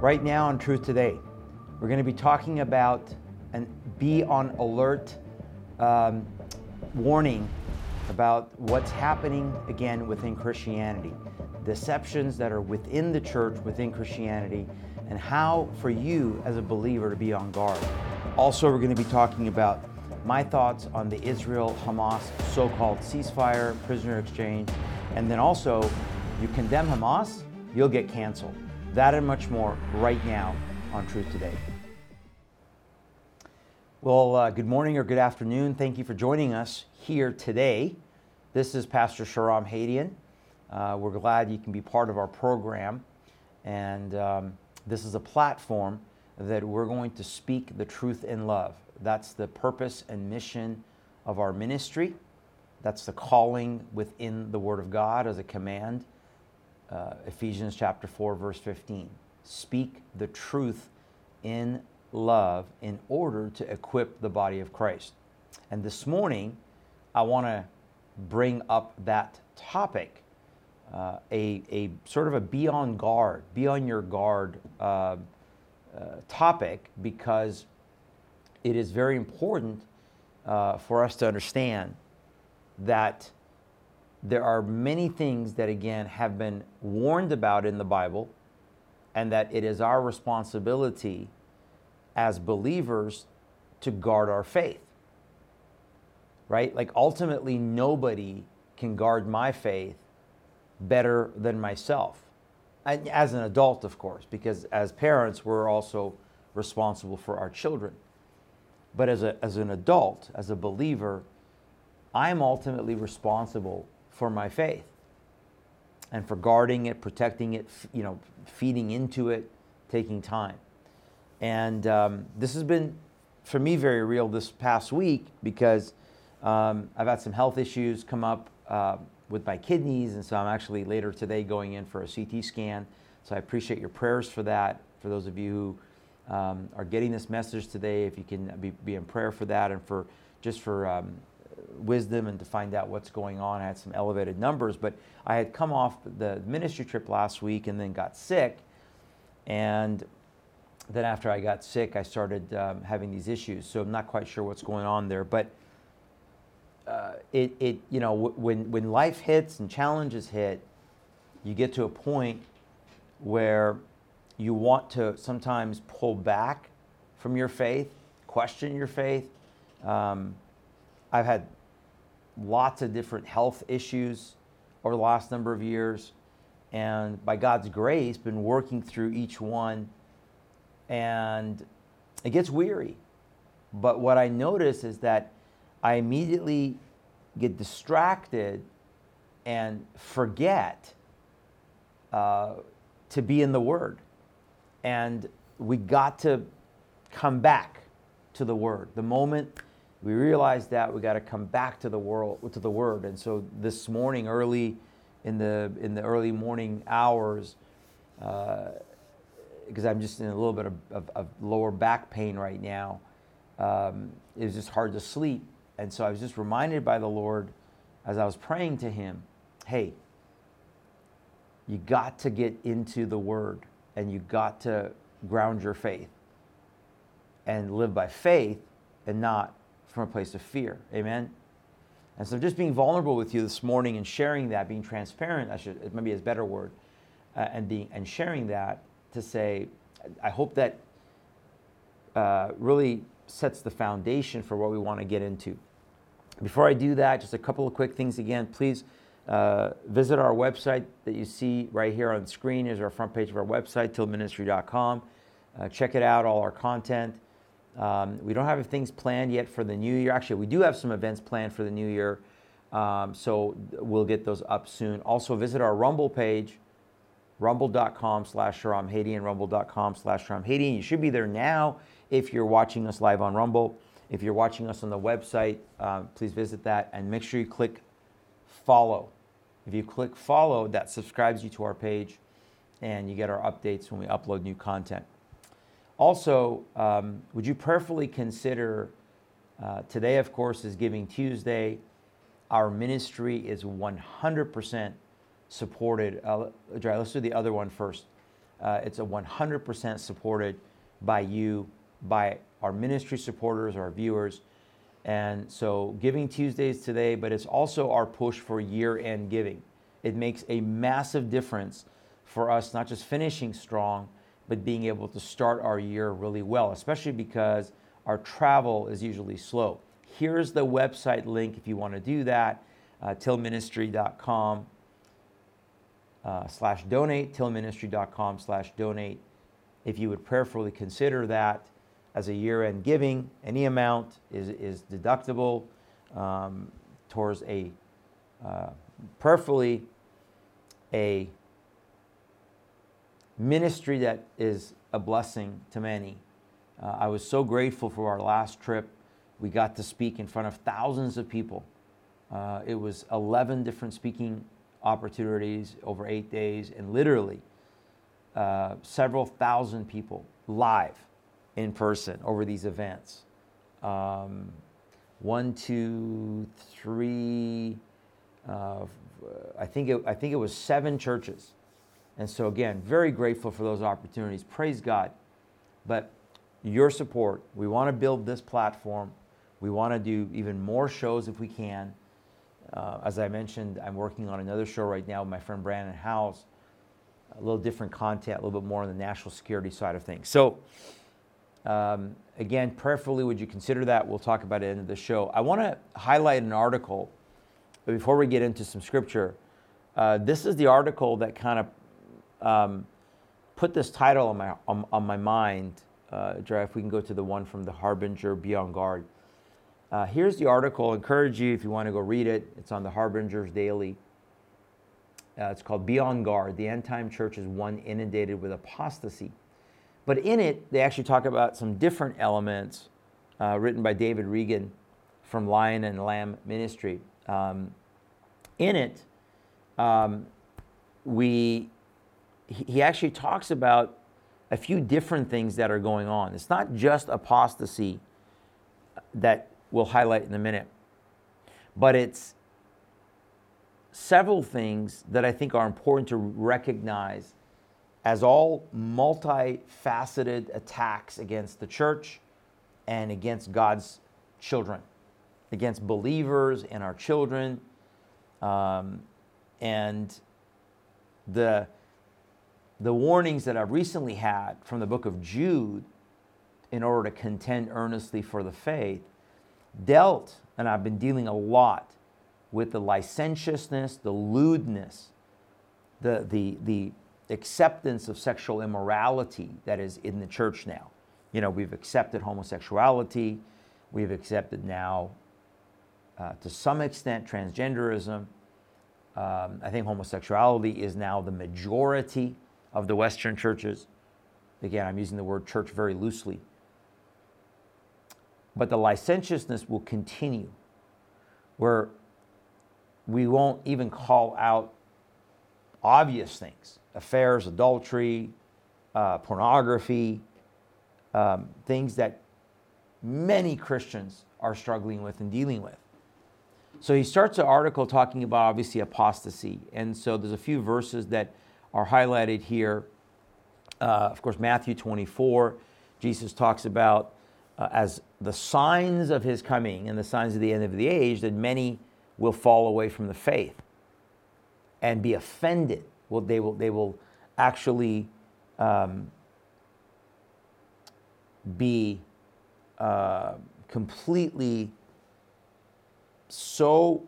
Right now on Truth Today, we're going to be talking about and be on alert um, warning about what's happening again within Christianity, deceptions that are within the church, within Christianity, and how for you as a believer to be on guard. Also, we're going to be talking about my thoughts on the Israel Hamas so called ceasefire, prisoner exchange, and then also, you condemn Hamas, you'll get canceled. That and much more right now on Truth Today. Well, uh, good morning or good afternoon. Thank you for joining us here today. This is Pastor Shahram Hadian. Uh, we're glad you can be part of our program. And um, this is a platform that we're going to speak the truth in love. That's the purpose and mission of our ministry. That's the calling within the Word of God as a command. Uh, Ephesians chapter 4, verse 15. Speak the truth in love in order to equip the body of Christ. And this morning, I want to bring up that topic, uh, a, a sort of a be on guard, be on your guard uh, uh topic, because it is very important uh, for us to understand that there are many things that, again, have been warned about in the Bible, and that it is our responsibility as believers to guard our faith. Right? Like, ultimately, nobody can guard my faith better than myself. as an adult, of course, because as parents, we're also responsible for our children. But as, a, as an adult, as a believer, I'm ultimately responsible for my faith and for guarding it, protecting it, you know, feeding into it, taking time. And um, this has been, for me, very real this past week because um, I've had some health issues come up uh, with my kidneys, and so I'm actually later today going in for a CT scan. So I appreciate your prayers for that. For those of you who um, are getting this message today, if you can be, be in prayer for that and for just for um, wisdom and to find out what's going on. I had some elevated numbers, but I had come off the ministry trip last week and then got sick. And then after I got sick, I started um, having these issues. So I'm not quite sure what's going on there. But uh, it, it, you know, w- when, when life hits and challenges hit, you get to a point where you want to sometimes pull back from your faith, question your faith. Um, I've had lots of different health issues over the last number of years, and by God's grace, been working through each one. And it gets weary. But what I notice is that I immediately get distracted and forget uh, to be in the Word. And we got to come back to the Word. The moment we realized that we got to come back to the world to the word. And so this morning early in the in the early morning hours because uh, i'm just in a little bit of, of, of, lower back pain right now um, it was just hard to sleep. And so i was just reminded by the lord as i was praying to him hey you got to get into the word and you got to ground your faith and live by faith and not from a place of fear. Amen? And so just being vulnerable with you this morning and sharing that, being transparent, I should, maybe is a better word, uh, and, being, and sharing that to say, I hope that uh, really sets the foundation for what we want to get into. Before I do that, just a couple of quick things again. Please uh, visit our website that you see right here on the screen is our front page of our website, tilministry.com. Uh, check it out, all our content. Um, we don't have things planned yet for the new year. Actually, we do have some events planned for the new year. Um, so we'll get those up soon. Also, visit our Rumble page, rumble.com slash Shahram Hadian, rumble.com slash Hadian. You should be there now if you're watching us live on Rumble. If you're watching us on the website, uh, please visit that and make sure you click follow. If you click follow, that subscribes you to our page and you get our updates when we upload new content. Also, um, would you prayerfully consider uh, today, of course, is Giving Tuesday. Our ministry is 100% supported. Uh, let's do the other one first. Uh, it's a 100% supported by you, by our ministry supporters, our viewers. And so, Giving Tuesdays today, but it's also our push for year end giving. It makes a massive difference for us, not just finishing strong, but being able to start our year really well, especially because our travel is usually slow. Here's the website link if you want to do that uh, tilministry.com uh, slash donate, tilministry.com slash donate. If you would prayerfully consider that as a year end giving, any amount is, is deductible um, towards a uh, prayerfully a ministry that is a blessing to many. Uh, I was so grateful for our last trip. We got to speak in front of thousands of people. Uh, it was 11 different speaking opportunities over eight days, and literally uh, several thousand people live in person over these events. Um, one, two, three, uh, I think it, I think it was seven churches. And so again, very grateful for those opportunities. Praise God. But your support, we want to build this platform. We want to do even more shows if we can. Uh, as I mentioned, I'm working on another show right now with my friend Brandon House. A little different content, a little bit more on the national security side of things. So, um, again, prayerfully, would you consider that? We'll talk about it at the end of the show. I want to highlight an article but before we get into some scripture. Uh, this is the article that kind of um, put this title on my, on, on my mind. Uh, if we can go to the one from the Harbinger Be on Guard. Uh, here's the article. I encourage you if you want to go read it. It's on the Harbinger's Daily. Uh, it's called Be on Guard. The End Time Church is one inundated with apostasy. But in it, they actually talk about some different elements uh, written by David Reagan from Lion and Lamb Ministry. Um, in it, um, we he actually talks about a few different things that are going on. It's not just apostasy that we'll highlight in a minute, but it's several things that I think are important to recognize as all multifaceted attacks against the church and against God's children, against believers and our children. Um, and the the warnings that I've recently had from the book of Jude in order to contend earnestly for the faith dealt, and I've been dealing a lot with the licentiousness, the lewdness, the, the, the acceptance of sexual immorality that is in the church now. You know, we've accepted homosexuality, we've accepted now, uh, to some extent, transgenderism. Um, I think homosexuality is now the majority of the Western churches. Again, I'm using the word church very loosely. But the licentiousness will continue, where we won't even call out obvious things affairs, adultery, uh, pornography, um, things that many Christians are struggling with and dealing with. So he starts the article talking about obviously apostasy. And so there's a few verses that are highlighted here. Uh, of course, Matthew 24, Jesus talks about uh, as the signs of his coming and the signs of the end of the age that many will fall away from the faith and be offended. Well, they will, they will actually um, be uh, completely so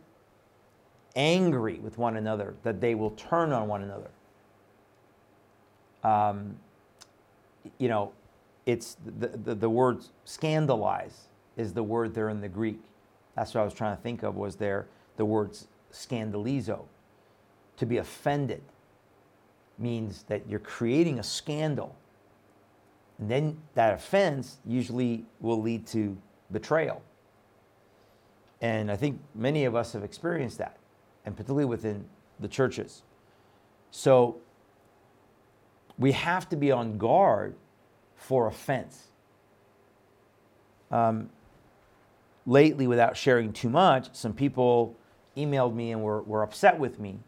angry with one another that they will turn on one another um, you know, it's the, the, the word scandalize is the word there in the Greek. That's what I was trying to think of was there the word scandalizo. To be offended means that you're creating a scandal. And then that offense usually will lead to betrayal. And I think many of us have experienced that, and particularly within the churches. So we have to be on guard for offense. Um, lately, without sharing too much, some people emailed me and were, were upset with me.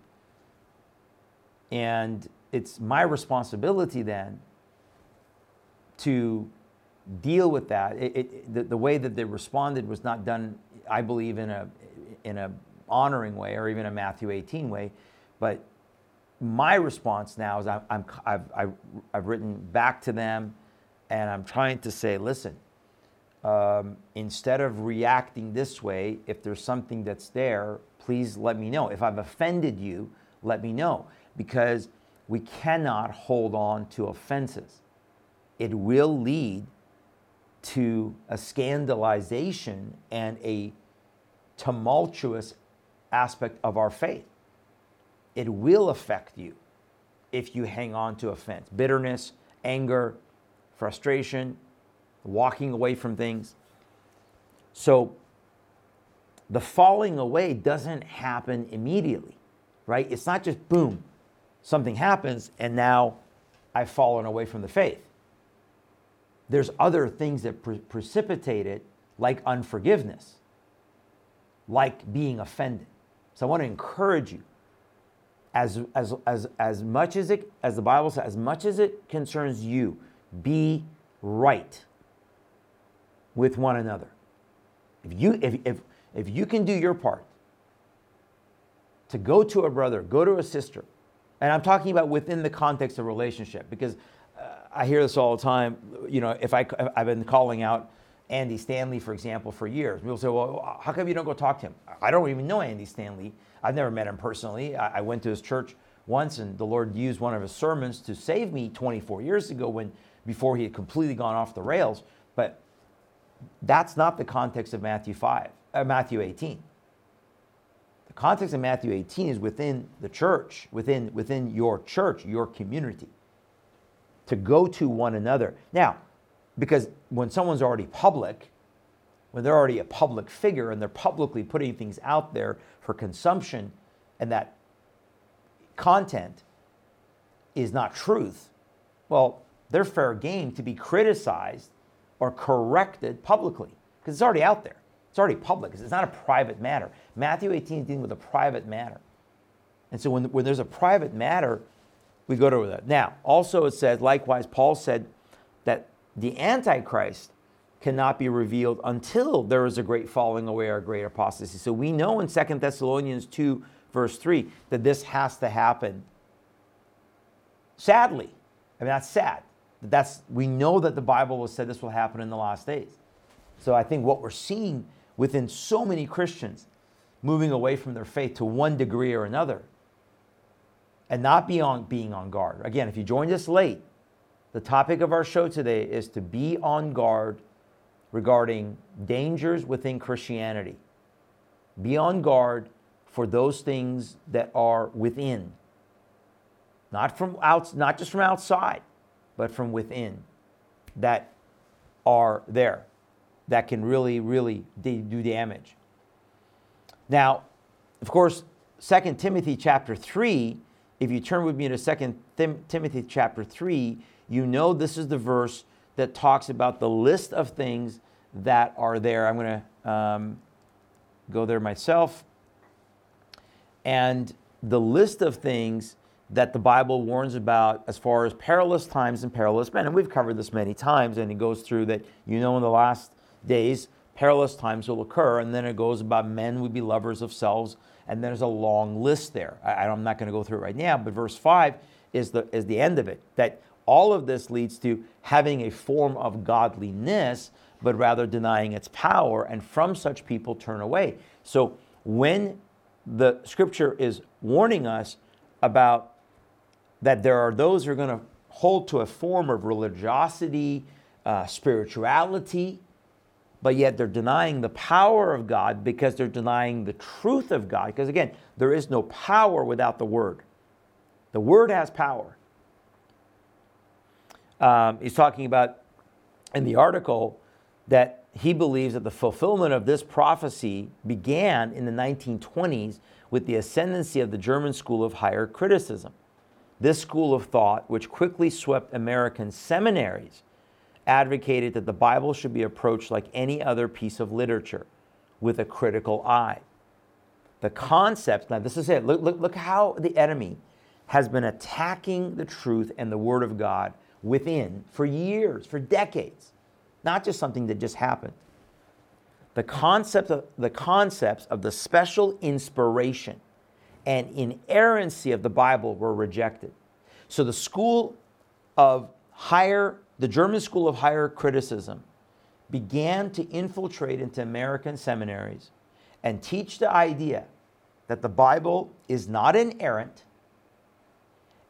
And it's my responsibility then to deal with that. It, it, the, the way that they responded was not done, I believe, in a in a honoring way or even a Matthew 18 way, but my response now is I'm, I'm I've, I've, I've written back to them, and I'm trying to say, listen. Um, instead of reacting this way, if there's something that's there, please let me know. If I've offended you, let me know. Because we cannot hold on to offenses. It will lead to a scandalization and a tumultuous aspect of our faith. It will affect you if you hang on to offense, bitterness, anger, frustration, walking away from things. So the falling away doesn't happen immediately, right? It's not just boom, something happens and now I've fallen away from the faith. There's other things that pre- precipitate it, like unforgiveness, like being offended. So I want to encourage you, as, as, as, as much as it, as the Bible says, as much as it concerns you, be right with one another. If you, if, if, if you can do your part to go to a brother, go to a sister, and I'm talking about within the context of relationship because uh, I hear this all the time. You know, if I, I've been calling out Andy Stanley, for example, for years. People say, well, how come you don't go talk to him? I don't even know Andy Stanley. I've never met him personally. I, I went to his church once and the Lord used one of his sermons to save me 24 years ago when before he had completely gone off the rails. But that's not the context of Matthew 5, uh, Matthew 18 The context of Matthew 18 is within the church, within, within your church, your community, to go to one another. Now, because when someone's already public, when they're already a public figure and they're publicly putting things out there for consumption, and that content is not truth, well, they're fair game to be criticized or corrected publicly because it's already out there. It's already public. It's not a private matter. Matthew 18 is dealing with a private matter. And so when, when there's a private matter, we go to that. Now, also it says, likewise, Paul said that the Antichrist cannot be revealed until there is a great falling away or great apostasy. So we know in 2 Thessalonians 2, verse 3, that this has to happen. Sadly, I mean, that's sad. That's, we know that the Bible will say this will happen in the last days. So I think what we're seeing within so many Christians moving away from their faith to one degree or another and not be on, being on guard. Again, if you joined us late, the topic of our show today is to be on guard regarding dangers within Christianity. Be on guard for those things that are within. Not from out, not just from outside, but from within that are there that can really, really do damage. Now, of course, 2 Timothy chapter 3, if you turn with me to 2 Tim- Timothy chapter 3, you know this is the verse that talks about the list of things that are there. I'm going to um, go there myself. And the list of things that the Bible warns about as far as perilous times and perilous men. And we've covered this many times, and it goes through that you know in the last days, perilous times will occur. And then it goes about men would be lovers of selves. And there's a long list there. I, am not going to go through it right now, but verse 5 is the, is the end of it. That all of this leads to having a form of godliness, but rather denying its power. And from such people turn away. So when the scripture is warning us about that there are those who are going to hold to a form of religiosity, uh, spirituality, but yet they're denying the power of God because they're denying the truth of God. Because again, there is no power without the Word. The Word has power. Um, he's talking about in the article that he believes that the fulfillment of this prophecy began in the 1920s with the ascendancy of the German school of higher criticism. This school of thought, which quickly swept American seminaries advocated that the Bible should be approached like any other piece of literature with a critical eye. The concept, now this is it, look, look, look how the enemy has been attacking the truth and the Word of God within for years, for decades, not just something that just happened. The, concept of, the concepts of the special inspiration and inerrancy of the Bible were rejected. So the school of higher, the German school of higher criticism, began to infiltrate into American seminaries and teach the idea that the Bible is not inerrant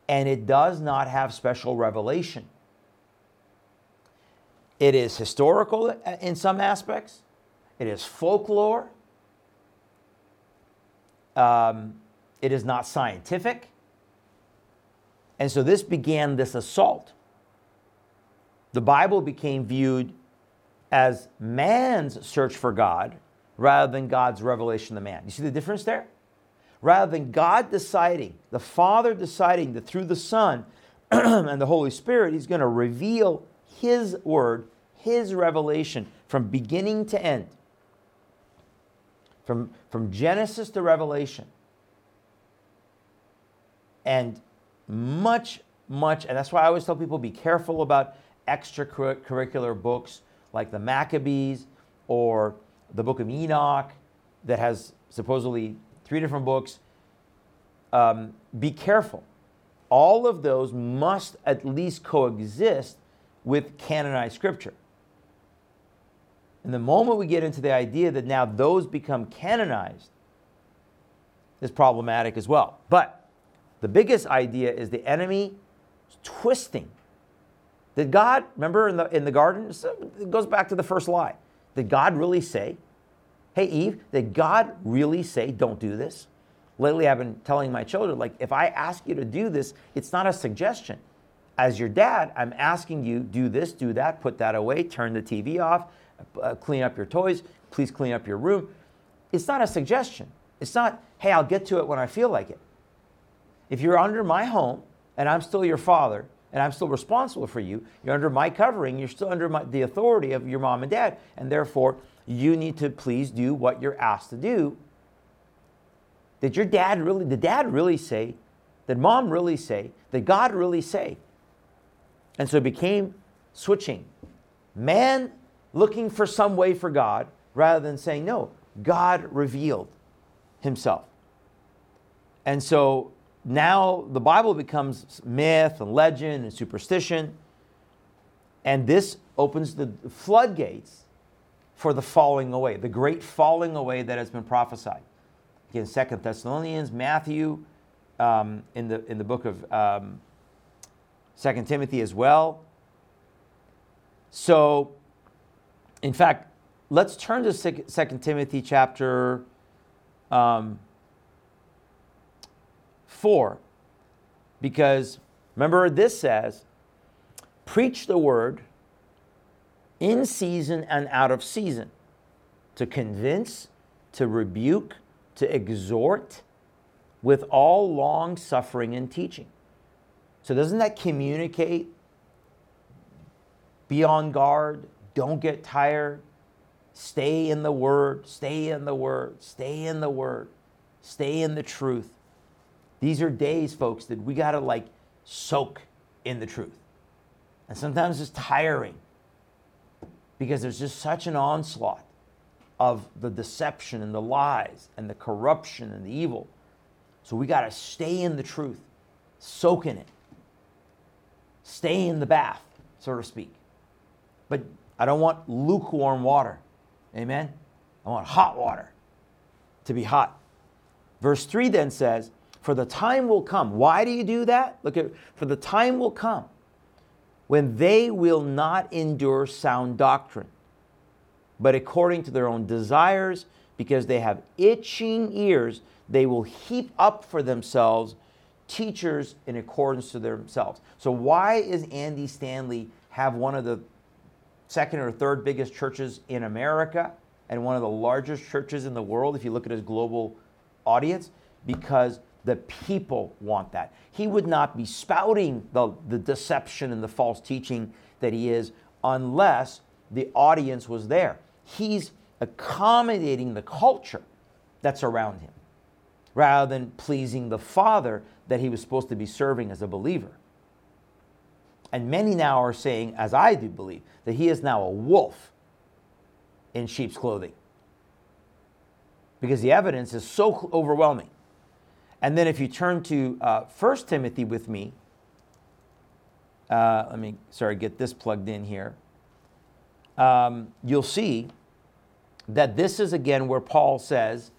and it does not have special revelation. It is historical in some aspects, it is folklore, um, it is not scientific. And so this began this assault. The Bible became viewed as man's search for God rather than God's revelation to man. You see the difference there? Rather than God deciding, the Father deciding that through the Son and the Holy Spirit, He's going to reveal His word, His revelation from beginning to end, from, from Genesis to Revelation. And much, much, and that's why I always tell people be careful about extracurricular books like the Maccabees or the book of Enoch that has supposedly three different books. Um, be careful. All of those must at least coexist with canonized scripture. And the moment we get into the idea that now those become canonized is problematic as well. But the biggest idea is the enemy twisting did God, remember in the, in the garden? It goes back to the first lie. Did God really say, hey, Eve, did God really say, don't do this? Lately, I've been telling my children, like, if I ask you to do this, it's not a suggestion. As your dad, I'm asking you, do this, do that, put that away, turn the TV off, uh, clean up your toys, please clean up your room. It's not a suggestion. It's not, hey, I'll get to it when I feel like it. If you're under my home and I'm still your father, and I'm still responsible for you. You're under my covering. You're still under my, the authority of your mom and dad. And therefore, you need to please do what you're asked to do. Did your dad really, did dad really say? Did mom really say? Did God really say? And so it became switching. Man looking for some way for God rather than saying, no, God revealed himself. And so now the Bible becomes myth and legend and superstition. And this opens the floodgates for the falling away, the great falling away that has been prophesied. Again, Second Thessalonians, Matthew, um, in, the, in the book of um, Second Timothy as well. So, in fact, let's turn to Second Timothy chapter um, 4. Because remember, this says, preach the word in season and out of season, to convince, to rebuke, to exhort with all long suffering and teaching. So, doesn't that communicate? Be on guard, don't get tired, stay in the word, stay in the word, stay in the word, stay in the truth. These are days, folks, that we got to like soak in the truth. And sometimes it's tiring because there's just such an onslaught of the deception and the lies and the corruption and the evil. So we got to stay in the truth, soak in it, stay in the bath, so to speak. But I don't want lukewarm water. Amen? I want hot water to be hot. Verse 3 then says, for the time will come. Why do you do that? Look at, for the time will come when they will not endure sound doctrine, but according to their own desires, because they have itching ears, they will heap up for themselves teachers in accordance to themselves. So why is Andy Stanley have one of the second or third biggest churches in America and one of the largest churches in the world if you look at his global audience? Because the people want that. He would not be spouting the, the deception and the false teaching that he is unless the audience was there. He's accommodating the culture that's around him rather than pleasing the Father that he was supposed to be serving as a believer. And many now are saying, as I do believe, that he is now a wolf in sheep's clothing. Because the evidence is so overwhelming. And then if you turn to uh, 1 Timothy with me, uh, let me, sorry, get this plugged in here. Um, you'll see that this is again where Paul says,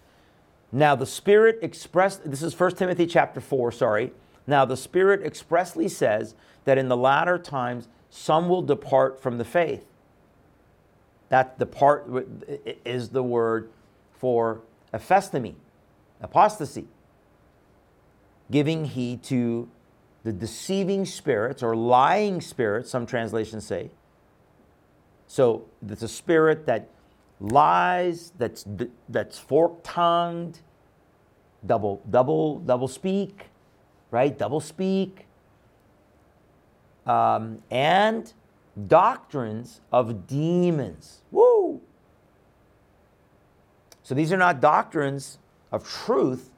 Now the Spirit expressed, this is 1 Timothy chapter 4, sorry. Now the Spirit expressly says that in the latter times some will depart from the faith. That depart is the word for aphistemi, apostasy, giving heed to the deceiving spirits or lying spirits, some translations say. So it's a spirit that lies, that's, that's fork tongued, double, double, double speak, right? Double speak. Um, and doctrines of demons. Woo! So these are not doctrines of truth,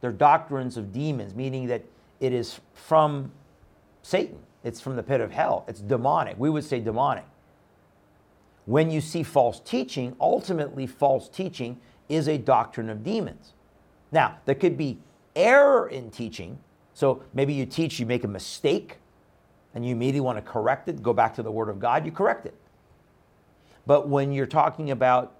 they're doctrines of demons, meaning that it is from Satan. It's from the pit of hell. It's demonic. We would say demonic. When you see false teaching, ultimately, false teaching is a doctrine of demons. Now, there could be error in teaching. So maybe you teach, you make a mistake, and you immediately want to correct it, go back to the Word of God, you correct it. But when you're talking about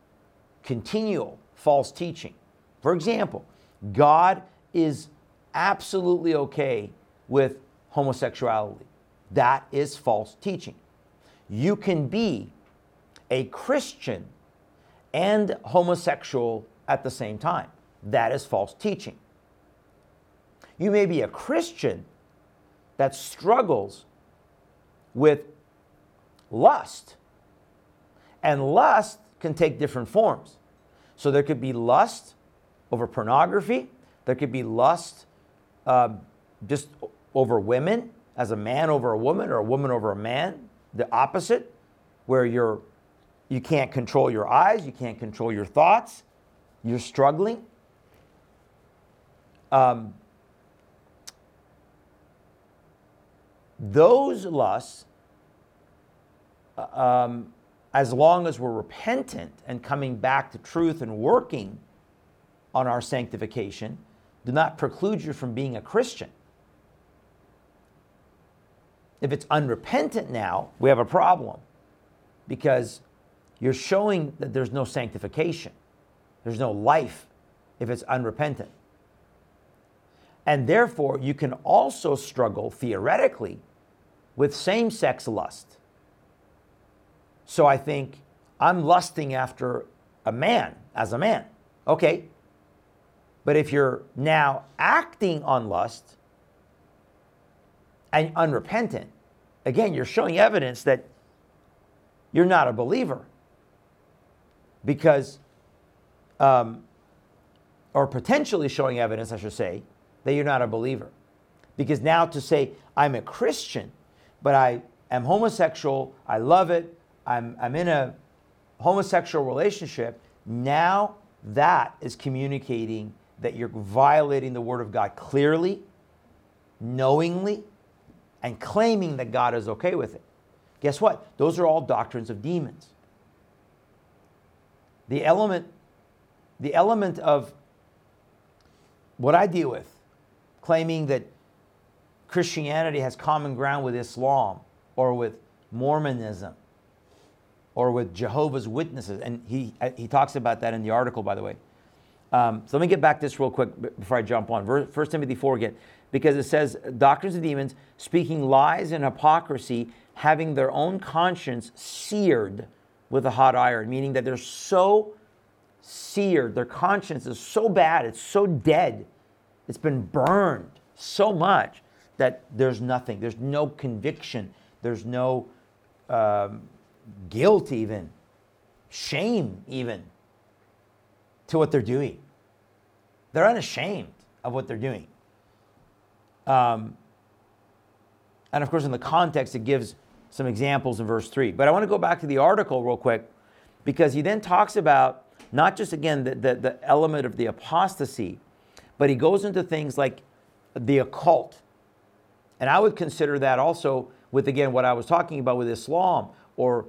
continual false teaching, for example, God is absolutely okay with homosexuality. That is false teaching. You can be a Christian and homosexual at the same time. That is false teaching. You may be a Christian that struggles with lust, and lust can take different forms. So there could be lust over pornography, there could be lust uh, just over women, as a man over a woman or a woman over a man, the opposite, where you're you can't control your eyes, you can't control your thoughts, you're struggling. Um, those lusts, uh, um, as long as we're repentant and coming back to truth and working on our sanctification, do not preclude you from being a Christian. If it's unrepentant now, we have a problem because you're showing that there's no sanctification, there's no life if it's unrepentant. And therefore, you can also struggle theoretically with same sex lust. So I think I'm lusting after a man as a man. Okay. But if you're now acting on lust and unrepentant, again, you're showing evidence that you're not a believer because, um, or potentially showing evidence, I should say, that you're not a believer. Because now to say, I'm a Christian, but I am homosexual, I love it, I'm, I'm in a homosexual relationship, now that is communicating that you're violating the Word of God clearly, knowingly, and claiming that God is okay with it. Guess what? Those are all doctrines of demons the element, the element of what I deal with, claiming that Christianity has common ground with Islam or with Mormonism or with Jehovah's Witnesses. And he, he talks about that in the article, by the way. Um, so let me get back to this real quick before I jump on. 1 Timothy 4 again, because it says, Doctrines of demons, speaking lies and hypocrisy, having their own conscience seared with a hot iron, meaning that they're so seared, their conscience is so bad, it's so dead, it's been burned so much that there's nothing, there's no conviction, there's no um, guilt, even shame, even to what they're doing. They're unashamed of what they're doing. Um, and of course, in the context, it gives some examples in verse 3. But I want to go back to the article real quick because he then talks about not just, again, the, the, the element of the apostasy, but he goes into things like the occult. And I would consider that also with, again, what I was talking about with Islam or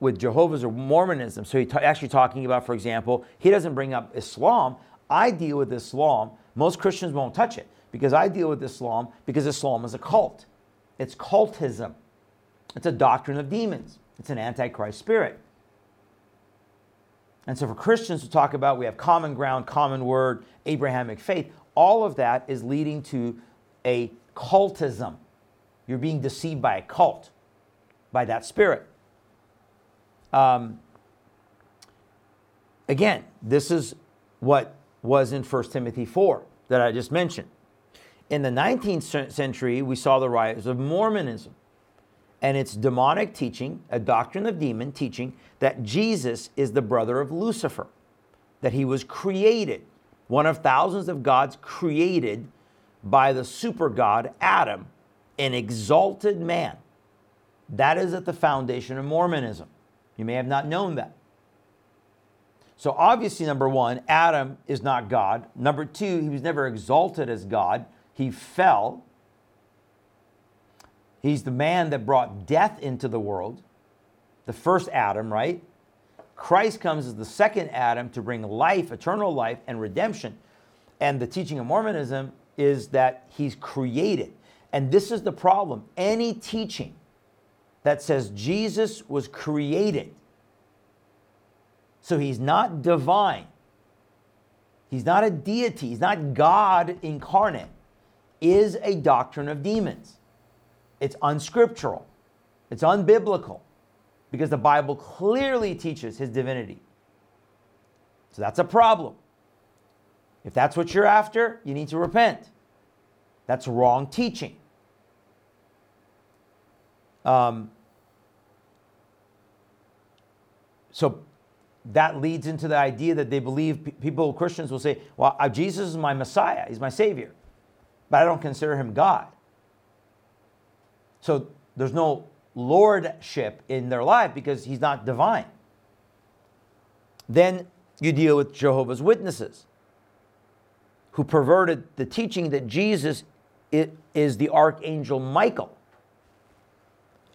with Jehovah's or Mormonism. So he's actually talking about, for example, he doesn't bring up Islam. I deal with Islam. Most Christians won't touch it because I deal with Islam because Islam is a cult. It's cultism. It's a doctrine of demons. It's an antichrist spirit. And so for Christians to talk about we have common ground, common word, Abrahamic faith, all of that is leading to a cultism. You're being deceived by a cult, by that spirit. Um, again, this is what was in 1 Timothy 4 that I just mentioned. In the 19th century, we saw the rise of Mormonism and its demonic teaching, a doctrine of demon teaching, that Jesus is the brother of Lucifer, that he was created, one of thousands of gods created by the super god Adam, an exalted man. That is at the foundation of Mormonism. You may have not known that. So, obviously, number one, Adam is not God. Number two, he was never exalted as God, he fell. He's the man that brought death into the world, the first Adam, right? Christ comes as the second Adam to bring life, eternal life, and redemption. And the teaching of Mormonism is that he's created. And this is the problem. Any teaching that says Jesus was created, so he's not divine, he's not a deity, he's not God incarnate, is a doctrine of demons. It's unscriptural, it's unbiblical, because the Bible clearly teaches his divinity. So that's a problem. If that's what you're after, you need to repent. That's wrong teaching. Um, so that leads into the idea that they believe people, Christians will say, well, Jesus is my Messiah, he's my Savior, but I don't consider him God. So there's no lordship in their life because he's not divine. Then you deal with Jehovah's Witnesses who perverted the teaching that Jesus is the archangel Michael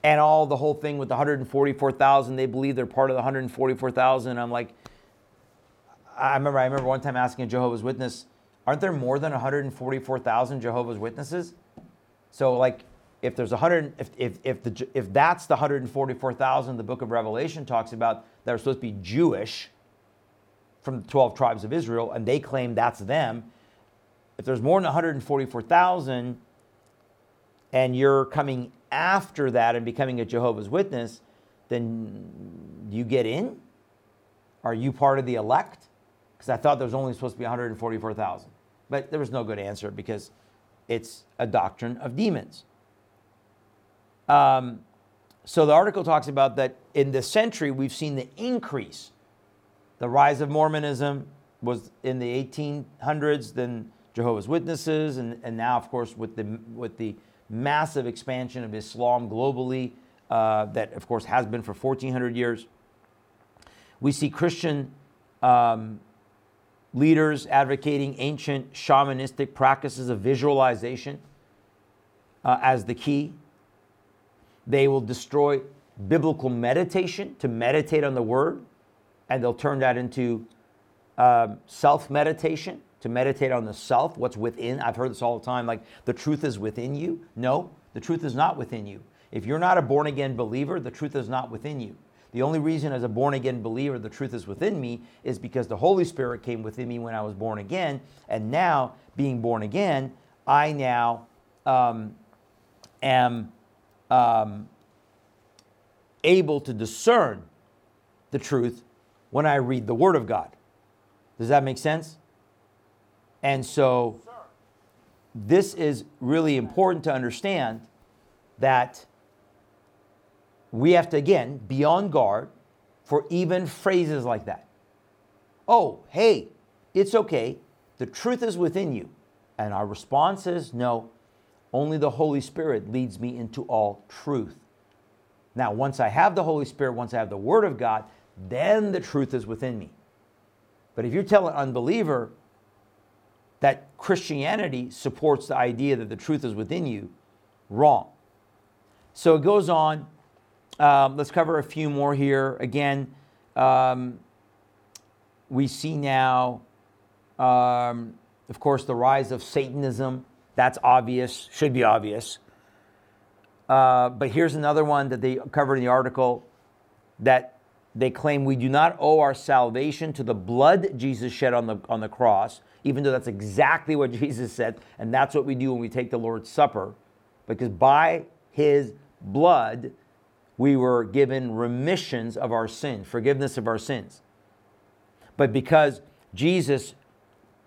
and all the whole thing with the 144,000. They believe they're part of the 144,000. I'm like, I remember, I remember one time asking a Jehovah's Witness, aren't there more than 144,000 Jehovah's Witnesses? So like, if there's 100, if, if, if, the, if that's the 144,000 the book of Revelation talks about that are supposed to be Jewish from the 12 tribes of Israel, and they claim that's them, if there's more than 144,000 and you're coming after that and becoming a Jehovah's Witness, then you get in? Are you part of the elect? Because I thought there was only supposed to be 144,000. But there was no good answer because it's a doctrine of demons. Um, so the article talks about that in this century, we've seen the increase. The rise of Mormonism was in the 1800s, then Jehovah's Witnesses, and, and now, of course, with the, with the massive expansion of Islam globally, uh, that of course has been for 1400 years. We see Christian um, leaders advocating ancient shamanistic practices of visualization uh, as the key. They will destroy biblical meditation to meditate on the word, and they'll turn that into um, self meditation to meditate on the self, what's within. I've heard this all the time like the truth is within you. No, the truth is not within you. If you're not a born again believer, the truth is not within you. The only reason, as a born again believer, the truth is within me is because the Holy Spirit came within me when I was born again. And now, being born again, I now um, am um, able to discern the truth when I read the Word of God. Does that make sense? And so this is really important to understand that we have to, again, be on guard for even phrases like that. Oh, hey, it's okay. The truth is within you. And our response is no, only the Holy Spirit leads me into all truth. Now, once I have the Holy Spirit, once I have the Word of God, then the truth is within me. But if you tell an unbeliever, that Christianity supports the idea that the truth is within you, wrong. So it goes on. Um, let's cover a few more here. Again, um, we see now, um, of course, the rise of Satanism. That's obvious, should be obvious. Uh, but here's another one that they covered in the article that they claim we do not owe our salvation to the blood Jesus shed on the, on the cross, even though that's exactly what Jesus said, and that's what we do when we take the Lord's Supper, because by his blood we were given remissions of our sins, forgiveness of our sins. But because Jesus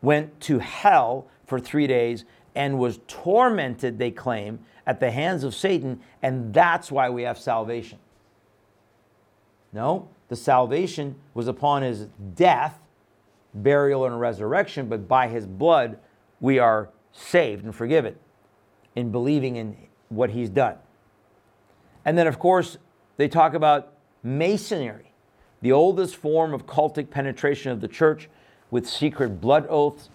went to hell for three days and was tormented, they claim, at the hands of Satan, and that's why we have salvation. No, the salvation was upon his death, burial, and resurrection, but by his blood we are saved and forgiven in believing in what he's done. And then, of course, they talk about masonry, the oldest form of cultic penetration of the church with secret blood oaths,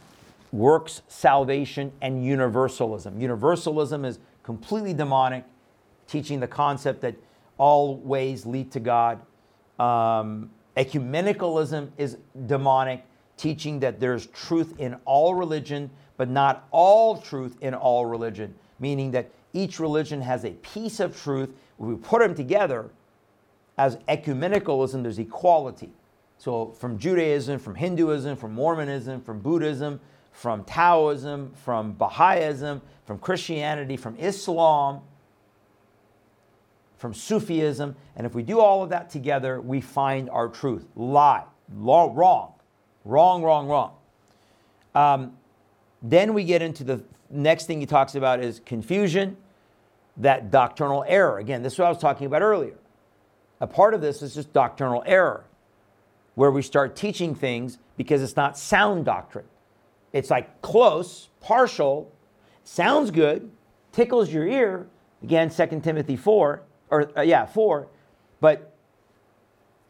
works salvation, and universalism. Universalism is completely demonic, teaching the concept that all ways lead to God. Um, ecumenicalism is demonic, teaching that there's truth in all religion, but not all truth in all religion, meaning that each religion has a piece of truth. When we put them together as ecumenicalism, there's equality. So, from Judaism, from Hinduism, from Mormonism, from Buddhism, from Taoism, from Baha'ism, from Christianity, from Islam, from Sufism. And if we do all of that together, we find our truth. Lie. Law, wrong. Wrong, wrong, wrong. Um, then we get into the next thing he talks about is confusion, that doctrinal error. Again, this is what I was talking about earlier. A part of this is just doctrinal error, where we start teaching things because it's not sound doctrine. It's like close, partial, sounds good, tickles your ear. Again, 2 Timothy 4, or uh, yeah, 4. But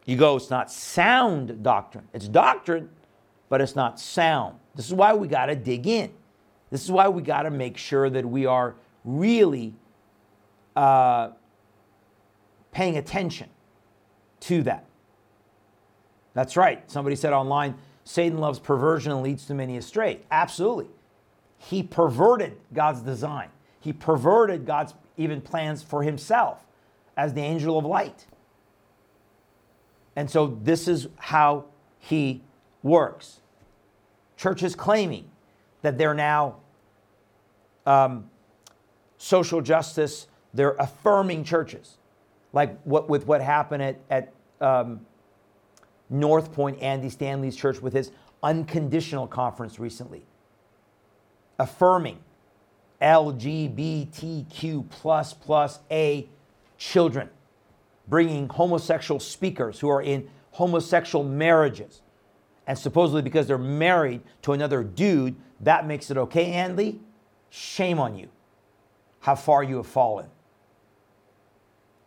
you go, it's not sound doctrine. It's doctrine, but it's not sound. This is why we got to dig in. This is why we got to make sure that we are really uh, paying attention to that. That's right. Somebody said online, Satan loves perversion and leads to many astray. Absolutely. He perverted God's design. He perverted God's even plans for himself as the angel of light. And so this is how he works. Churches claiming that they're now um, social justice, they're affirming churches, like what with what happened at, at um, North Point, Andy Stanley's church with his unconditional conference recently, affirming LGBTQ plus plus A children, bringing homosexual speakers who are in homosexual marriages. And supposedly because they're married to another dude, that makes it okay, Andy? Shame on you. How far you have fallen.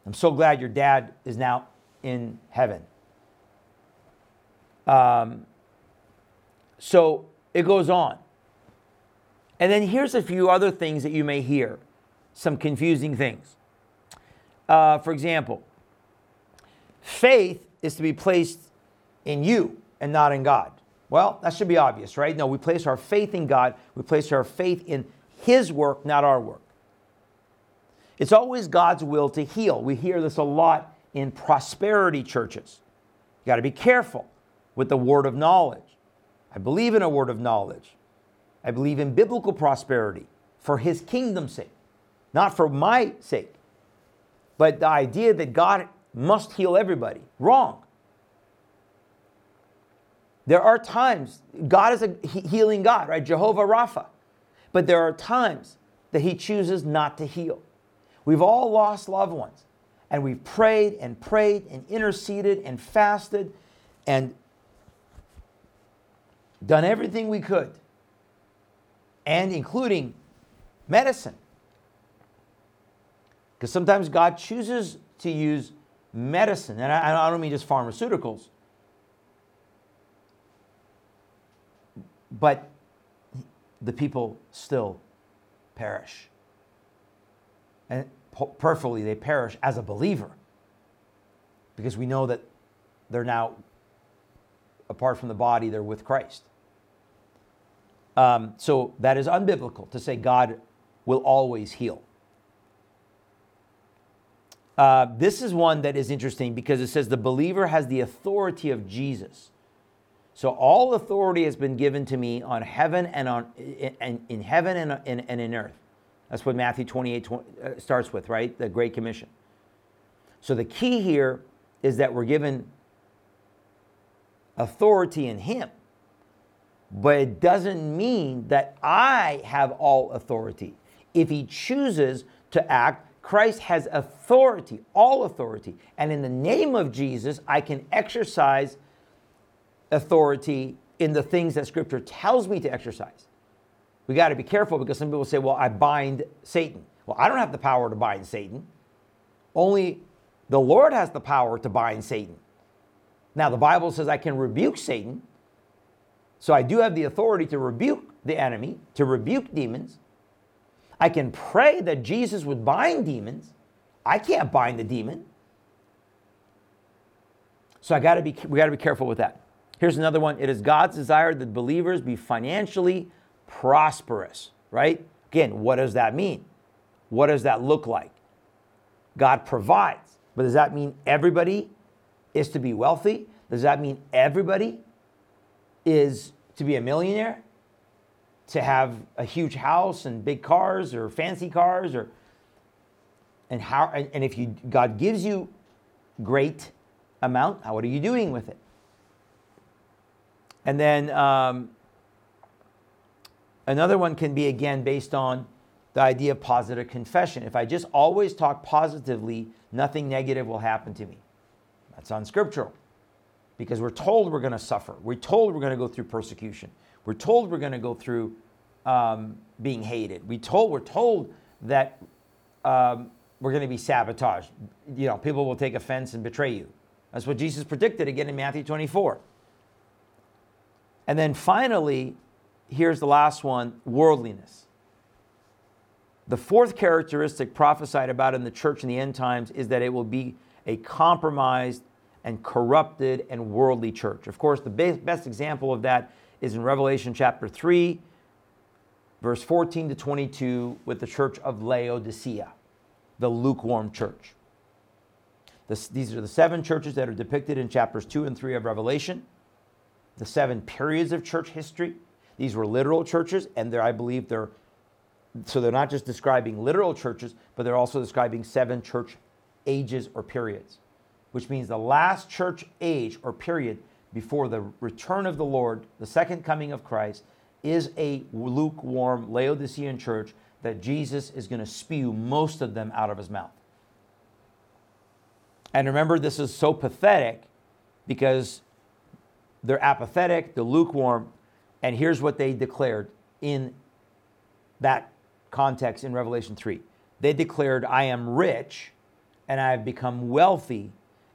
I'm so glad your dad is now in heaven. Um, so it goes on. And then here's a few other things that you may hear some confusing things. Uh, for example, faith is to be placed in you and not in God. Well, that should be obvious, right? No, we place our faith in God, we place our faith in His work, not our work. It's always God's will to heal. We hear this a lot in prosperity churches. You got to be careful with the word of knowledge. I believe in a word of knowledge. I believe in biblical prosperity for his kingdom's sake, not for my sake. But the idea that God must heal everybody, wrong. There are times, God is a healing God, right? Jehovah Rapha. But there are times that he chooses not to heal. We've all lost loved ones, and we've prayed and prayed and interceded and fasted and done everything we could, and including medicine. Because sometimes God chooses to use medicine, and I, I don't mean just pharmaceuticals, but the people still perish. And perfectly, they perish as a believer because we know that they're now, apart from the body, they're with Christ. Um, so that is unbiblical to say God will always heal. Uh, this is one that is interesting because it says the believer has the authority of Jesus. So all authority has been given to me on heaven and on in, in heaven and, in, and in earth. That's what Matthew 28 20, uh, starts with, right? The Great Commission. So the key here is that we're given authority in Him, but it doesn't mean that I have all authority. If He chooses to act, Christ has authority, all authority. And in the name of Jesus, I can exercise authority in the things that Scripture tells me to exercise. We got to be careful because some people say, well, I bind Satan. Well, I don't have the power to bind Satan. Only the Lord has the power to bind Satan. Now, the Bible says I can rebuke Satan. So I do have the authority to rebuke the enemy, to rebuke demons. I can pray that Jesus would bind demons. I can't bind the demon. So I got to be we got to be careful with that. Here's another one. It is God's desire that believers be financially prosperous, right? Again, what does that mean? What does that look like? God provides. But does that mean everybody is to be wealthy? Does that mean everybody is to be a millionaire? To have a huge house and big cars or fancy cars or and how and, if you God gives you great amount, how what are you doing with it? And then um, another one can be again based on the idea of positive confession. If I just always talk positively, nothing negative will happen to me. That's unscriptural because we're told we're going to suffer. We're told we're going to go through persecution. We're told we're going to go through um, being hated. We told we're told that um, we're going to be sabotaged. You know, people will take offense and betray you. That's what Jesus predicted again in Matthew 24. And then finally, here's the last one worldliness. The fourth characteristic prophesied about in the church in the end times is that it will be a compromised and corrupted and worldly church. Of course, the best example of that is in Revelation chapter 3, verse 14 to 22, with the church of Laodicea, the lukewarm church. This, these are the seven churches that are depicted in chapters 2 and 3 of Revelation the seven periods of church history. These were literal churches, and I believe they're so they're not just describing literal churches, but they're also describing seven church ages or periods, which means the last church age or period before the return of the Lord, the second coming of Christ, is a lukewarm Laodicean church that Jesus is going to spew most of them out of his mouth. And remember, this is so pathetic because they're apathetic, they're lukewarm. And here's what they declared in that context in Revelation 3. They declared, I am rich and I have become wealthy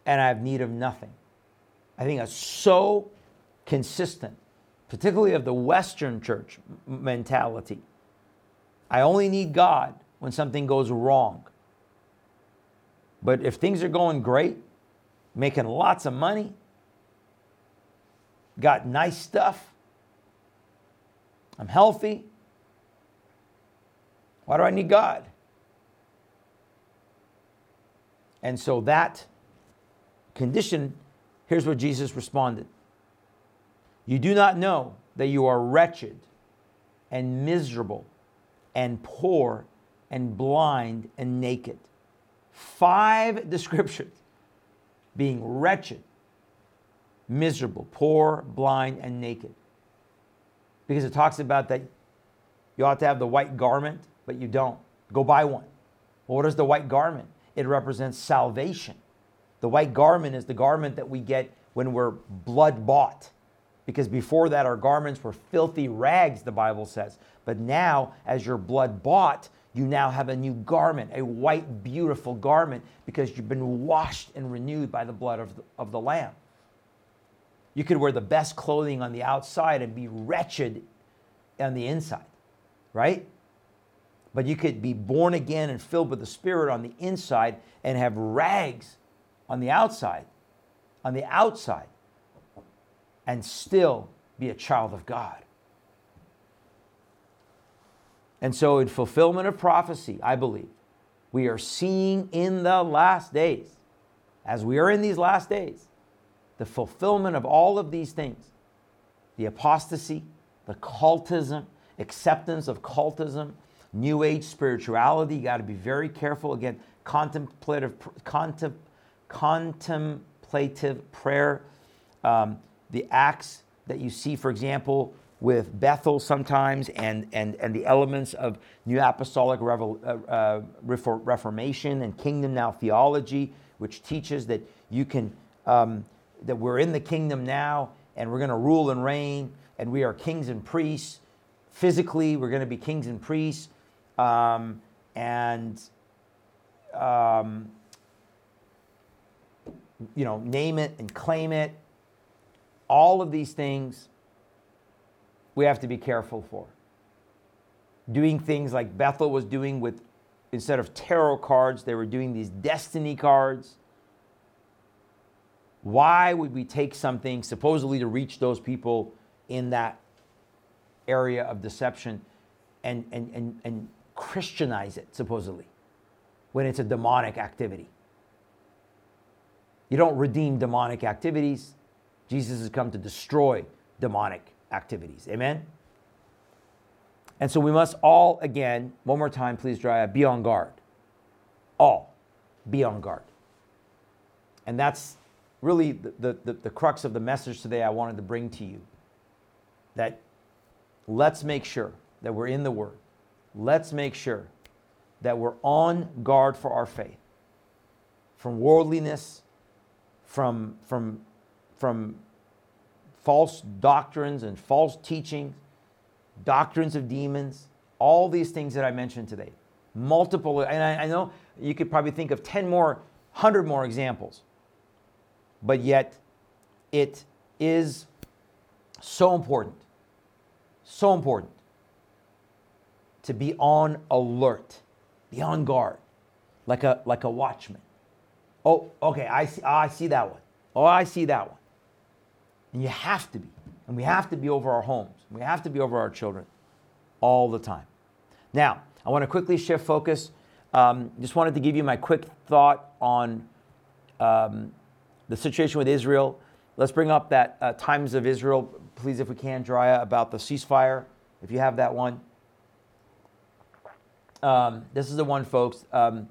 and I have need of nothing. I think that's so consistent, particularly of the Western church mentality. I only need God when something goes wrong. But if things are going great, making lots of money, got nice stuff, I'm healthy. Why do I need God? And so that condition, here's what Jesus responded You do not know that you are wretched and miserable and poor and blind and naked. Five descriptions being wretched, miserable, poor, blind, and naked. Because it talks about that you ought to have the white garment, but you don't. Go buy one. Well, what is the white garment? It represents salvation. The white garment is the garment that we get when we're blood bought. Because before that, our garments were filthy rags, the Bible says. But now, as you're blood bought, you now have a new garment, a white, beautiful garment, because you've been washed and renewed by the blood of the, of the Lamb. You could wear the best clothing on the outside and be wretched on the inside. right? But you could be born again and filled with the Spirit on the inside and have rags on the outside, on the outside, and still be a child of God. And so, in fulfillment of prophecy, I believe, we are seeing in the last days, as we are in these last days, the fulfillment of all of these things the apostasy, the cultism, acceptance of cultism, new age spirituality. You got to be very careful. Again, contemplative, contem, contemplative prayer. Um, the acts that you see, for example, with Bethel sometimes, and, and, and the elements of New Apostolic Revel, uh, uh, Reformation and Kingdom Now theology, which teaches that you can, um, that we're in the kingdom now and we're going to rule and reign and we are kings and priests. Physically, we're going to be kings and priests. Um, and, um, you know, name it and claim it. All of these things we have to be careful for. Doing things like Bethel was doing with, instead of tarot cards, they were doing these destiny cards. Why would we take something supposedly to reach those people in that area of deception and, and, and, and Christianize it, supposedly, when it's a demonic activity? You don't redeem demonic activities. Jesus has come to destroy demonic activities. Amen? And so we must all, again, one more time, please, Dry be on guard. All be on guard. And that's really the, the, the, crux of the message today I wanted to bring to you. That let's make sure that we're in the Word. Let's make sure that we're on guard for our faith from worldliness, from, from, from false doctrines and false teachings, doctrines of demons, all these things that I mentioned today. Multiple, and I, I know you could probably think of 10 more, 100 more examples, but yet it is so important, so important to be on alert, be on guard, like a, like a watchman. Oh, okay, I see, oh, I see that one. Oh, I see that one. And you have to be. And we have to be over our homes. We have to be over our children all the time. Now, I want to quickly shift focus. Um, just wanted to give you my quick thought on um, the situation with Israel. Let's bring up that uh, Times of Israel, please, if we can, Drya, about the ceasefire, if you have that one. Um, this is the one, folks. Um,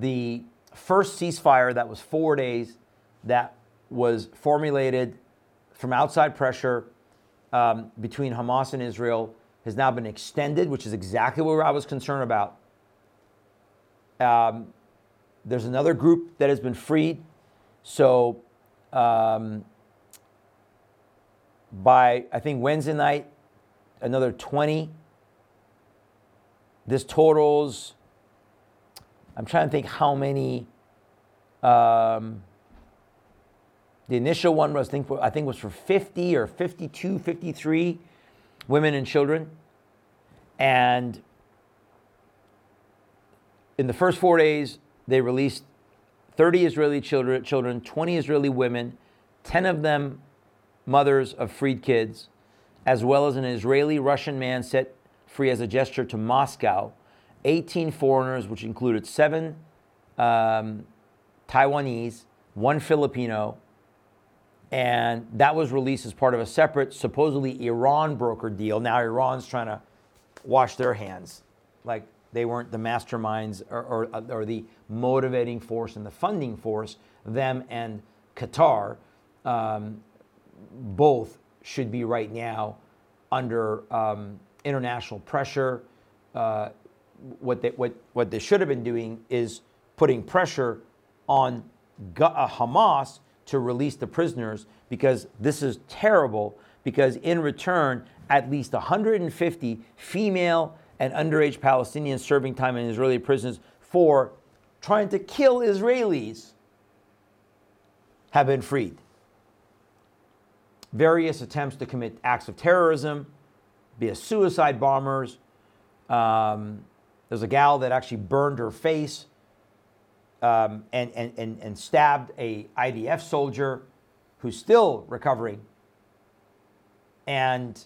the first ceasefire that was four days that was formulated from outside pressure um, between Hamas and Israel has now been extended, which is exactly what I was concerned about. Um, there's another group that has been freed. So um, by, I think, Wednesday night, another 20. This totals, I'm trying to think how many. Um, the initial one was, think, I think was for 50 or 52, 53 women and children. And in the first four days, they released 30 Israeli children, children 20 Israeli women, 10 of them mothers of freed kids, as well as an Israeli Russian man set free as a gesture to Moscow, 18 foreigners, which included seven um, Taiwanese, one Filipino, and that was released as part of a separate, supposedly Iran broker deal. Now Iran's trying to wash their hands, like they weren't the masterminds or, or, or the motivating force and the funding force. Them and Qatar um, both should be right now under um, international pressure. Uh, what, they, what, what they should have been doing is putting pressure on uh, Hamas to release the prisoners because this is terrible. Because in return, at least 150 female and underage Palestinians serving time in Israeli prisons for trying to kill Israelis have been freed. Various attempts to commit acts of terrorism, be a suicide bombers. Um, there's a gal that actually burned her face um, and, and, and, and stabbed a IDF soldier who's still recovering. And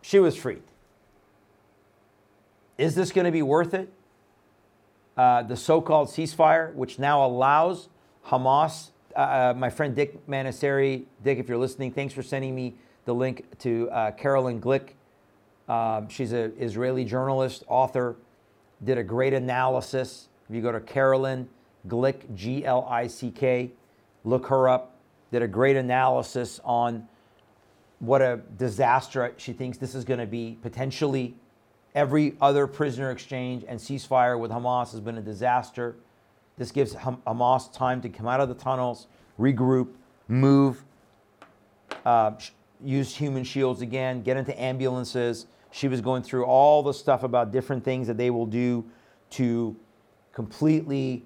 she was freed. Is this going to be worth it? Uh, the so called ceasefire, which now allows Hamas, uh, uh, my friend Dick Manasseri, Dick, if you're listening, thanks for sending me the link to uh, Caroline Glick. Um, she's an Israeli journalist, author, did a great analysis. If you go to Carolyn Glick, G L I C K, look her up, did a great analysis on what a disaster she thinks this is going to be potentially Every other prisoner exchange and ceasefire with Hamas has been a disaster. This gives Hamas time to come out of the tunnels, regroup, move, uh, use human shields again, get into ambulances. She was going through all the stuff about different things that they will do to completely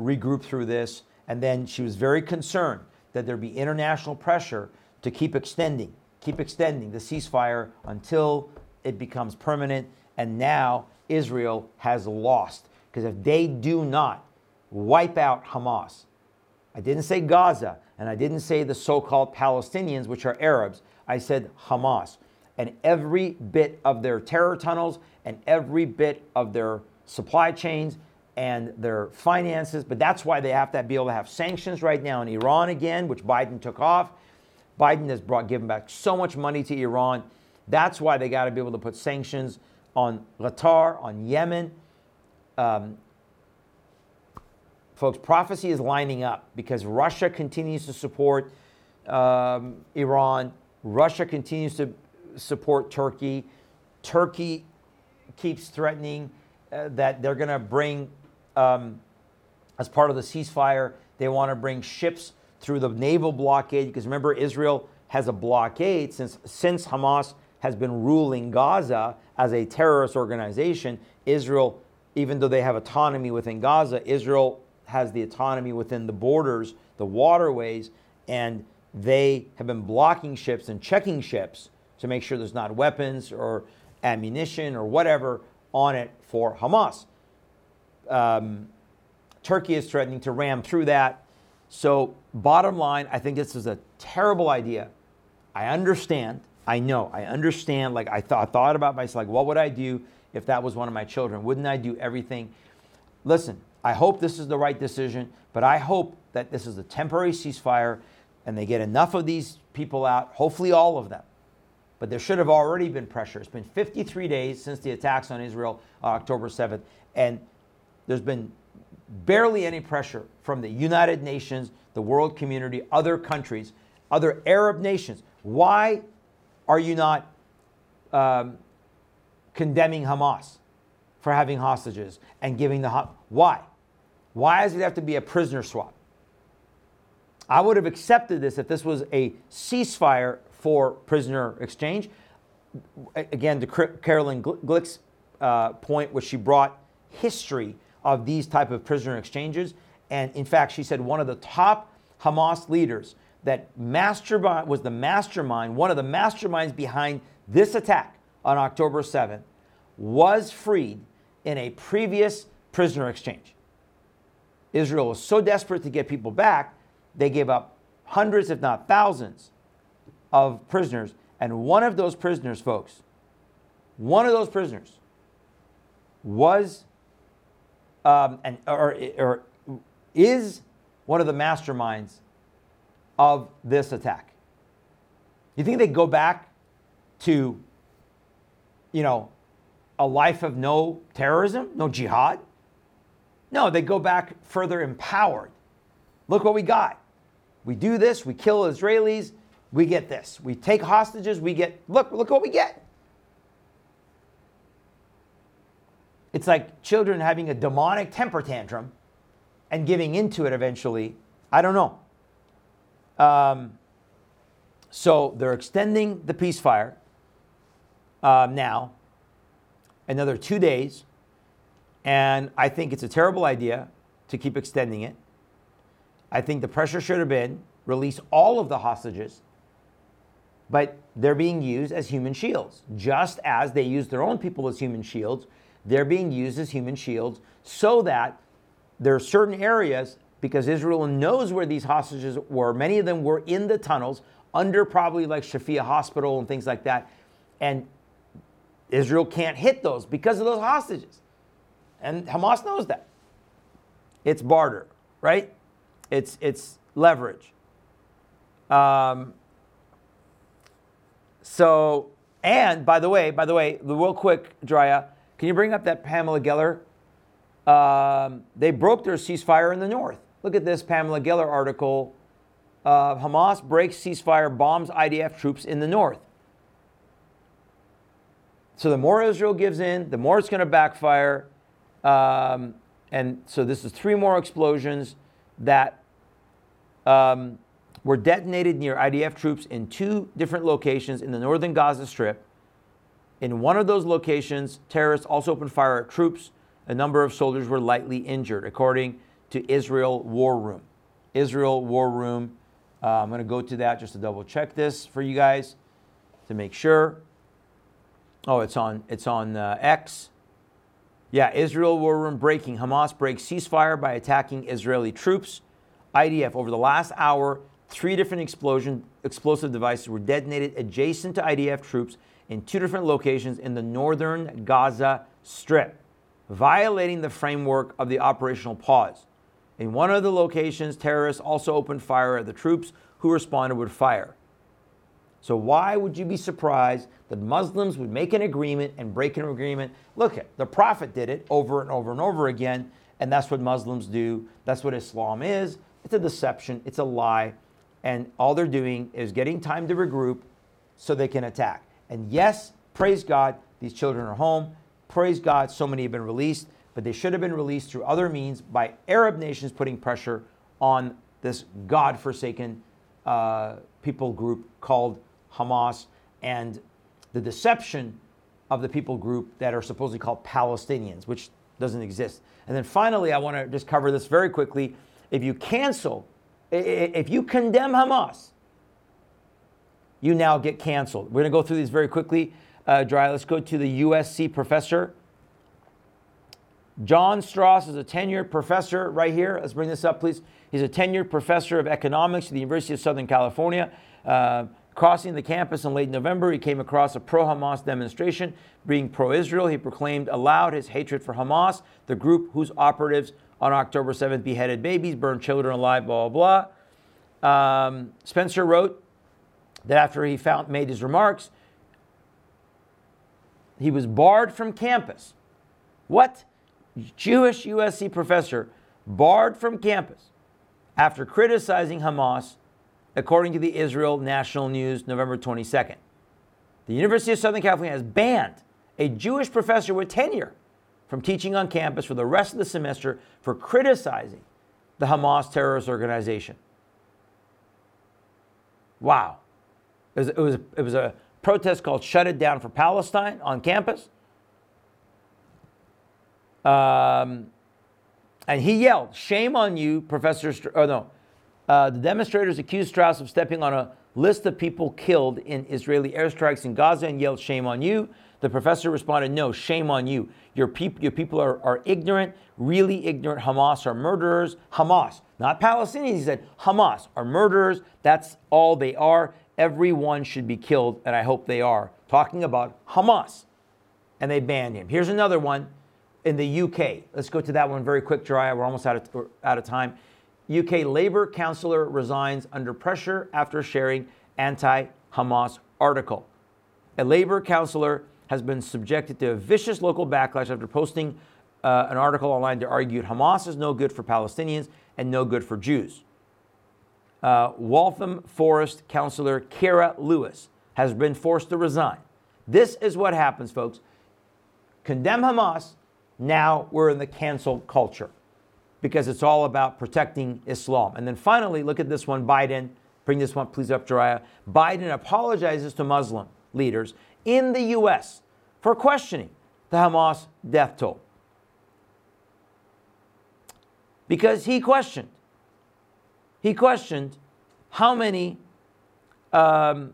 regroup through this. And then she was very concerned that there'd be international pressure to keep extending, keep extending the ceasefire until it becomes permanent. And now Israel has lost. Because if they do not wipe out Hamas, I didn't say Gaza, and I didn't say the so called Palestinians, which are Arabs. I said Hamas. And every bit of their terror tunnels and every bit of their supply chains and their finances. But that's why they have to be able to have sanctions right now in Iran again, which Biden took off. Biden has brought given back so much money to Iran. That's why they got to be able to put sanctions on Qatar, on Yemen. Um, folks, prophecy is lining up because Russia continues to support um, Iran. Russia continues to support Turkey. Turkey keeps threatening uh, that they're going to bring, um, as part of the ceasefire, they want to bring ships through the naval blockade. Because remember, Israel has a blockade since since Hamas has been ruling Gaza as a terrorist organization. Israel, even though they have autonomy within Gaza, Israel has the autonomy within the borders, the waterways, and they have been blocking ships and checking ships to make sure there's not weapons or ammunition or whatever on it for Hamas. Um, Turkey is threatening to ram through that. So, bottom line, I think this is a terrible idea. I understand I know, I understand. Like I, th- I thought about myself, like what would I do if that was one of my children? Wouldn't I do everything? Listen, I hope this is the right decision, but I hope that this is a temporary ceasefire and they get enough of these people out, hopefully all of them. But there should have already been pressure. It's been 53 days since the attacks on Israel on October 7th, and there's been barely any pressure from the United Nations, the world community, other countries, other Arab nations. Why are you not um, condemning Hamas for having hostages and giving the ho- why? Why does it have to be a prisoner swap? I would have accepted this if this was a ceasefire for prisoner exchange. Again, to Carolyn Glick's uh, point, which she brought history of these type of prisoner exchanges, and in fact, she said one of the top Hamas leaders that mastermind was the mastermind, one of the masterminds behind this attack on October 7th, was freed in a previous prisoner exchange. Israel was so desperate to get people back, they gave up hundreds, if not thousands, of prisoners. And one of those prisoners, folks, one of those prisoners was um, and, or, or is one of the masterminds of this attack? You think they go back to, you know, a life of no terrorism, no jihad? No, they go back further empowered. Look what we got. We do this, we kill Israelis, we get this. We take hostages, we get, look, look what we get. It's like children having a demonic temper tantrum and giving into it eventually. I don't know. Um, so they're extending the peace fire uh, now, another two days. And I think it's a terrible idea to keep extending it. I think the pressure should have been release all of the hostages but they're being used as human shields. Just as they use their own people as human shields, they're being used as human shields so that there are certain areas, because Israel knows where these hostages were, many of them were in the tunnels under probably like Shafia Hospital and things like that. And Israel can't hit those because of those hostages. And Hamas knows that. It's barter, right? It's, it's leverage. Um, so, and by the way, by the way, real quick, Drya, can you bring up that Pamela Geller? Um, they broke their ceasefire in the north. Look at this Pamela Geller article. Uh, Hamas breaks ceasefire, bombs IDF troops in the north. So the more Israel gives in, the more it's going to backfire. Um, and so this is three more explosions that um, were detonated near IDF troops in two different locations in the northern Gaza Strip. In one of those locations, terrorists also opened fire at troops. A number of soldiers were lightly injured, according to Israel War Room. Israel War Room. Uh, I'm going to go to that just to double check this for you guys to make sure. Oh, it's on it's on uh, X. Yeah, Israel War Room breaking. Hamas breaks ceasefire by attacking Israeli troops. IDF over the last hour, three different explosion explosive devices were detonated adjacent to IDF troops in two different locations in the northern Gaza Strip, violating the framework of the operational pause. In one of the locations, terrorists also opened fire at the troops who responded with fire. So why would you be surprised that Muslims would make an agreement and break an agreement? Look at the Prophet did it over and over and over again, and that's what Muslims do. That's what Islam is. It's a deception, it's a lie, and all they're doing is getting time to regroup so they can attack. And yes, praise God, these children are home. Praise God, so many have been released, but they should have been released through other means by Arab nations putting pressure on this God-forsaken uh, people group called Hamas, and the deception of the people group that are supposedly called Palestinians, which doesn't exist. And then finally, I want to just cover this very quickly. If you cancel, if you condemn Hamas, you now get canceled. We're going to go through these very quickly. Uh, dry. Let's go to the USC professor. John Strauss is a tenured professor right here. Let's bring this up, please. He's a tenured professor of economics at the University of Southern California. Uh, Crossing the campus in late November, he came across a pro Hamas demonstration. Being pro Israel, he proclaimed aloud his hatred for Hamas, the group whose operatives on October 7th beheaded babies, burned children alive, blah, blah, blah. Um, Spencer wrote that after he found, made his remarks, he was barred from campus. What? Jewish USC professor barred from campus after criticizing Hamas according to the Israel National News, November 22nd. The University of Southern California has banned a Jewish professor with tenure from teaching on campus for the rest of the semester for criticizing the Hamas terrorist organization. Wow. It was, it was, it was a protest called Shut It Down for Palestine on campus. Um, and he yelled, Shame on you, Professor, St- oh no, uh, the demonstrators accused Strauss of stepping on a list of people killed in Israeli airstrikes in Gaza and yelled, Shame on you. The professor responded, No, shame on you. Your, peop- your people are, are ignorant, really ignorant. Hamas are murderers. Hamas, not Palestinians. He said, Hamas are murderers. That's all they are. Everyone should be killed, and I hope they are. Talking about Hamas. And they banned him. Here's another one in the UK. Let's go to that one very quick, Jariah. We're almost out of, out of time. UK Labour councillor resigns under pressure after sharing anti Hamas article. A Labour councillor has been subjected to a vicious local backlash after posting uh, an article online that argued Hamas is no good for Palestinians and no good for Jews. Uh, Waltham Forest councillor Kara Lewis has been forced to resign. This is what happens, folks. Condemn Hamas, now we're in the cancel culture because it's all about protecting Islam. And then finally, look at this one Biden, bring this one please up, Jariah. Biden apologizes to Muslim leaders in the U.S. for questioning the Hamas death toll. Because he questioned, he questioned how many um,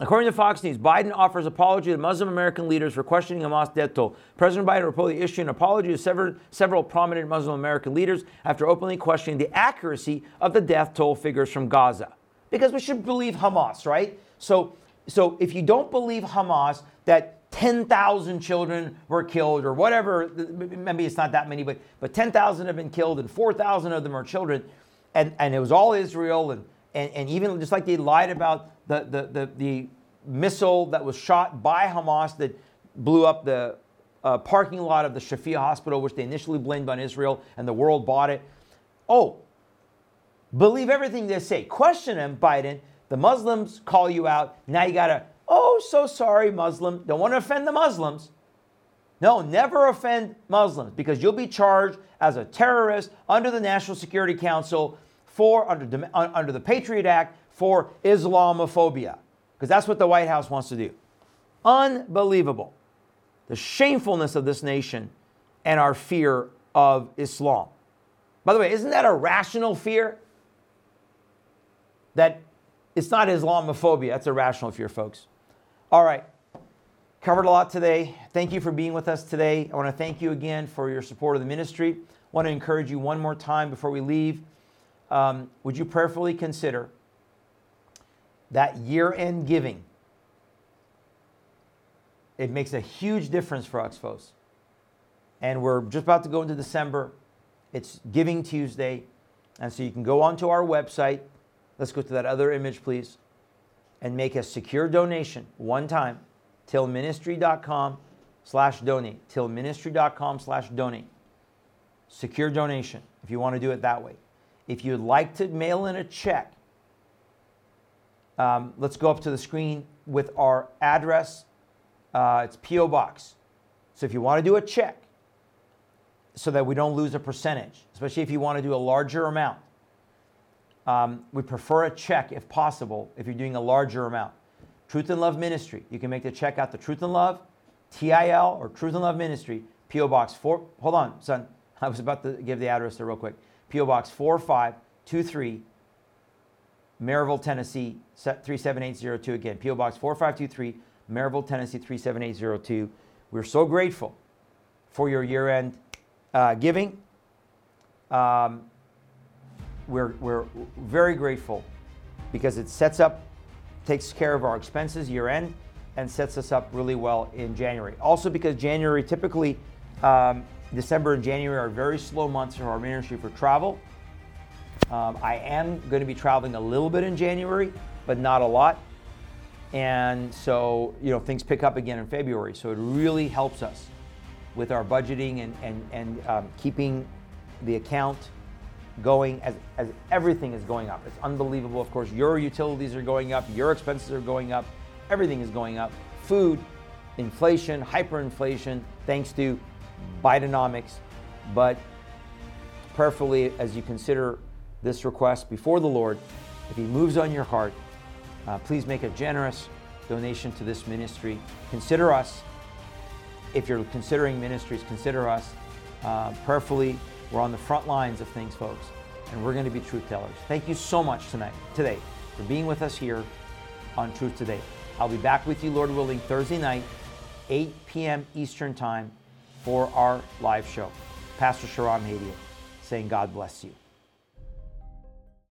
According to Fox News, Biden offers apology to Muslim American leaders for questioning Hamas death toll. President Biden reportedly issued an apology to several, several prominent Muslim American leaders after openly questioning the accuracy of the death toll figures from Gaza. Because we should believe Hamas, right? So, so if you don't believe Hamas, that 10,000 children were killed or whatever, maybe it's not that many, but, but 10,000 have been killed and 4,000 of them are children, and, and it was all Israel, and, and, and even just like they lied about the, the, the, the missile that was shot by Hamas that blew up the uh, parking lot of the Shafia hospital, which they initially blamed on Israel, and the world bought it. Oh, believe everything they say. Question them, Biden. The Muslims call you out. Now you got to, oh, so sorry, Muslim. Don't want to offend the Muslims. No, never offend Muslims because you'll be charged as a terrorist under the National Security Council for under, under the Patriot Act for Islamophobia, because that's what the White House wants to do. Unbelievable. The shamefulness of this nation and our fear of Islam. By the way, isn't that a rational fear? That it's not Islamophobia, that's a rational fear, folks. All right. Covered a lot today. Thank you for being with us today. I want to thank you again for your support of the ministry. I want to encourage you one more time before we leave. Um, would you prayerfully consider that year end giving, it makes a huge difference for folks. And we're just about to go into December. It's Giving Tuesday. And so you can go onto our website. Let's go to that other image, please. And make a secure donation one time. Tilministry.com slash donate. Tilministry.com slash donate. Secure donation if you want to do it that way. If you'd like to mail in a check, um, let's go up to the screen with our address. Uh, it's P.O. Box. So if you want to do a check so that we don't lose a percentage, especially if you want to do a larger amount, um, we prefer a check if possible if you're doing a larger amount. Truth in Love Ministry. You can make the check out to Truth in Love, TIL, or Truth in Love Ministry, P.O. Box 4. Hold on, son. I was about to give the address there real quick. P.O. Box 4523 Maryville, Tennessee 37802. Again, P.O. Box 4523, Maryville, Tennessee 37802. We're so grateful for your year end uh, giving. Um, we're, we're very grateful because it sets up, takes care of our expenses year end, and sets us up really well in January. Also, because January typically, um, December and January are very slow months for our ministry for travel. Um, I am going to be traveling a little bit in January, but not a lot. And so, you know, things pick up again in February. So it really helps us with our budgeting and, and, and um, keeping the account going as, as everything is going up. It's unbelievable. Of course, your utilities are going up, your expenses are going up, everything is going up. Food, inflation, hyperinflation, thanks to Bidenomics. But prayerfully, as you consider this request before the Lord. If He moves on your heart, uh, please make a generous donation to this ministry. Consider us. If you're considering ministries, consider us. Uh, prayerfully, we're on the front lines of things, folks, and we're going to be truth tellers. Thank you so much tonight, today, for being with us here on Truth Today. I'll be back with you, Lord willing, Thursday night, 8 p.m. Eastern Time, for our live show. Pastor Shahram Hadian saying, God bless you.